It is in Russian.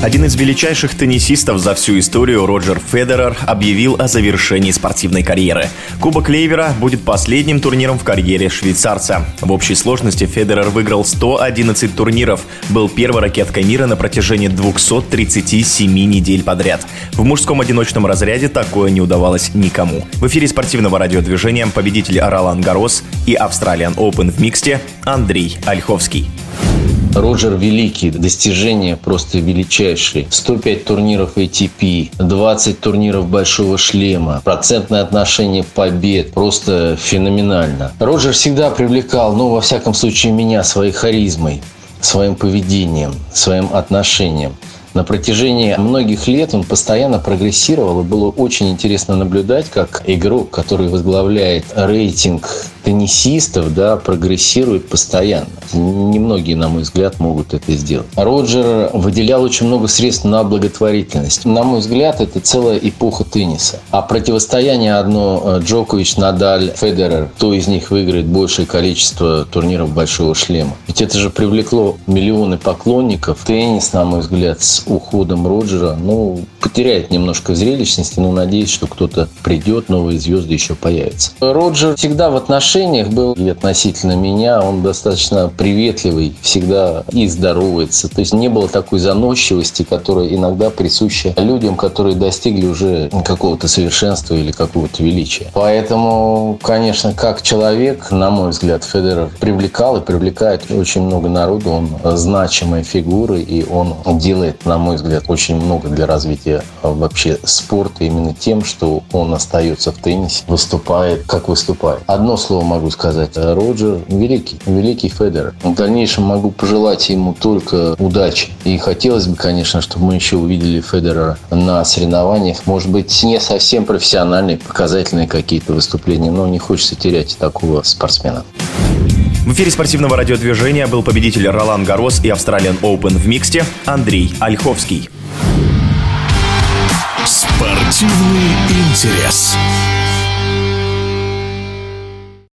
Один из величайших теннисистов за всю историю, Роджер Федерер, объявил о завершении спортивной карьеры. Кубок Лейвера будет последним турниром в карьере швейцарца. В общей сложности Федерер выиграл 111 турниров, был первой ракеткой мира на протяжении 237 недель подряд. В мужском одиночном разряде такое не удавалось никому. В эфире спортивного радиодвижения победитель Ролан Гарос и Австралиан Open в миксте Андрей Ольховский. Роджер Великий, достижения просто величайшие. 105 турниров ATP, 20 турниров Большого Шлема, процентное отношение побед, просто феноменально. Роджер всегда привлекал, ну, во всяком случае, меня своей харизмой, своим поведением, своим отношением. На протяжении многих лет он постоянно прогрессировал, и было очень интересно наблюдать, как игрок, который возглавляет рейтинг теннисистов, да, прогрессирует постоянно. Немногие, на мой взгляд, могут это сделать. Роджер выделял очень много средств на благотворительность. На мой взгляд, это целая эпоха тенниса. А противостояние одно э, Джокович, Надаль, Федерер, кто из них выиграет большее количество турниров Большого шлема. Ведь это же привлекло миллионы поклонников. Теннис, на мой взгляд, с уходом Роджера, ну, потеряет немножко зрелищности, но надеюсь, что кто-то придет, новые звезды еще появятся. Роджер всегда в отношениях был и относительно меня, он достаточно приветливый, всегда и здоровается. То есть не было такой заносчивости, которая иногда присуща людям, которые достигли уже какого-то совершенства или какого-то величия. Поэтому, конечно, как человек, на мой взгляд, Федерер привлекал и привлекает очень много народу. Он значимая фигура, и он делает, на мой взгляд, очень много для развития вообще спорта именно тем, что он остается в теннисе, выступает, как выступает. Одно слово могу сказать. Роджер великий, великий Федерер. В дальнейшем могу пожелать ему только удачи. И хотелось бы, конечно, чтобы мы еще увидели Федерера на соревнованиях. Может быть, не совсем профессиональные, показательные какие-то выступления, но не хочется терять такого спортсмена. В эфире спортивного радиодвижения был победитель Ролан Гарос и Австралиан Open в миксте Андрей Ольховский. Спортивный интерес.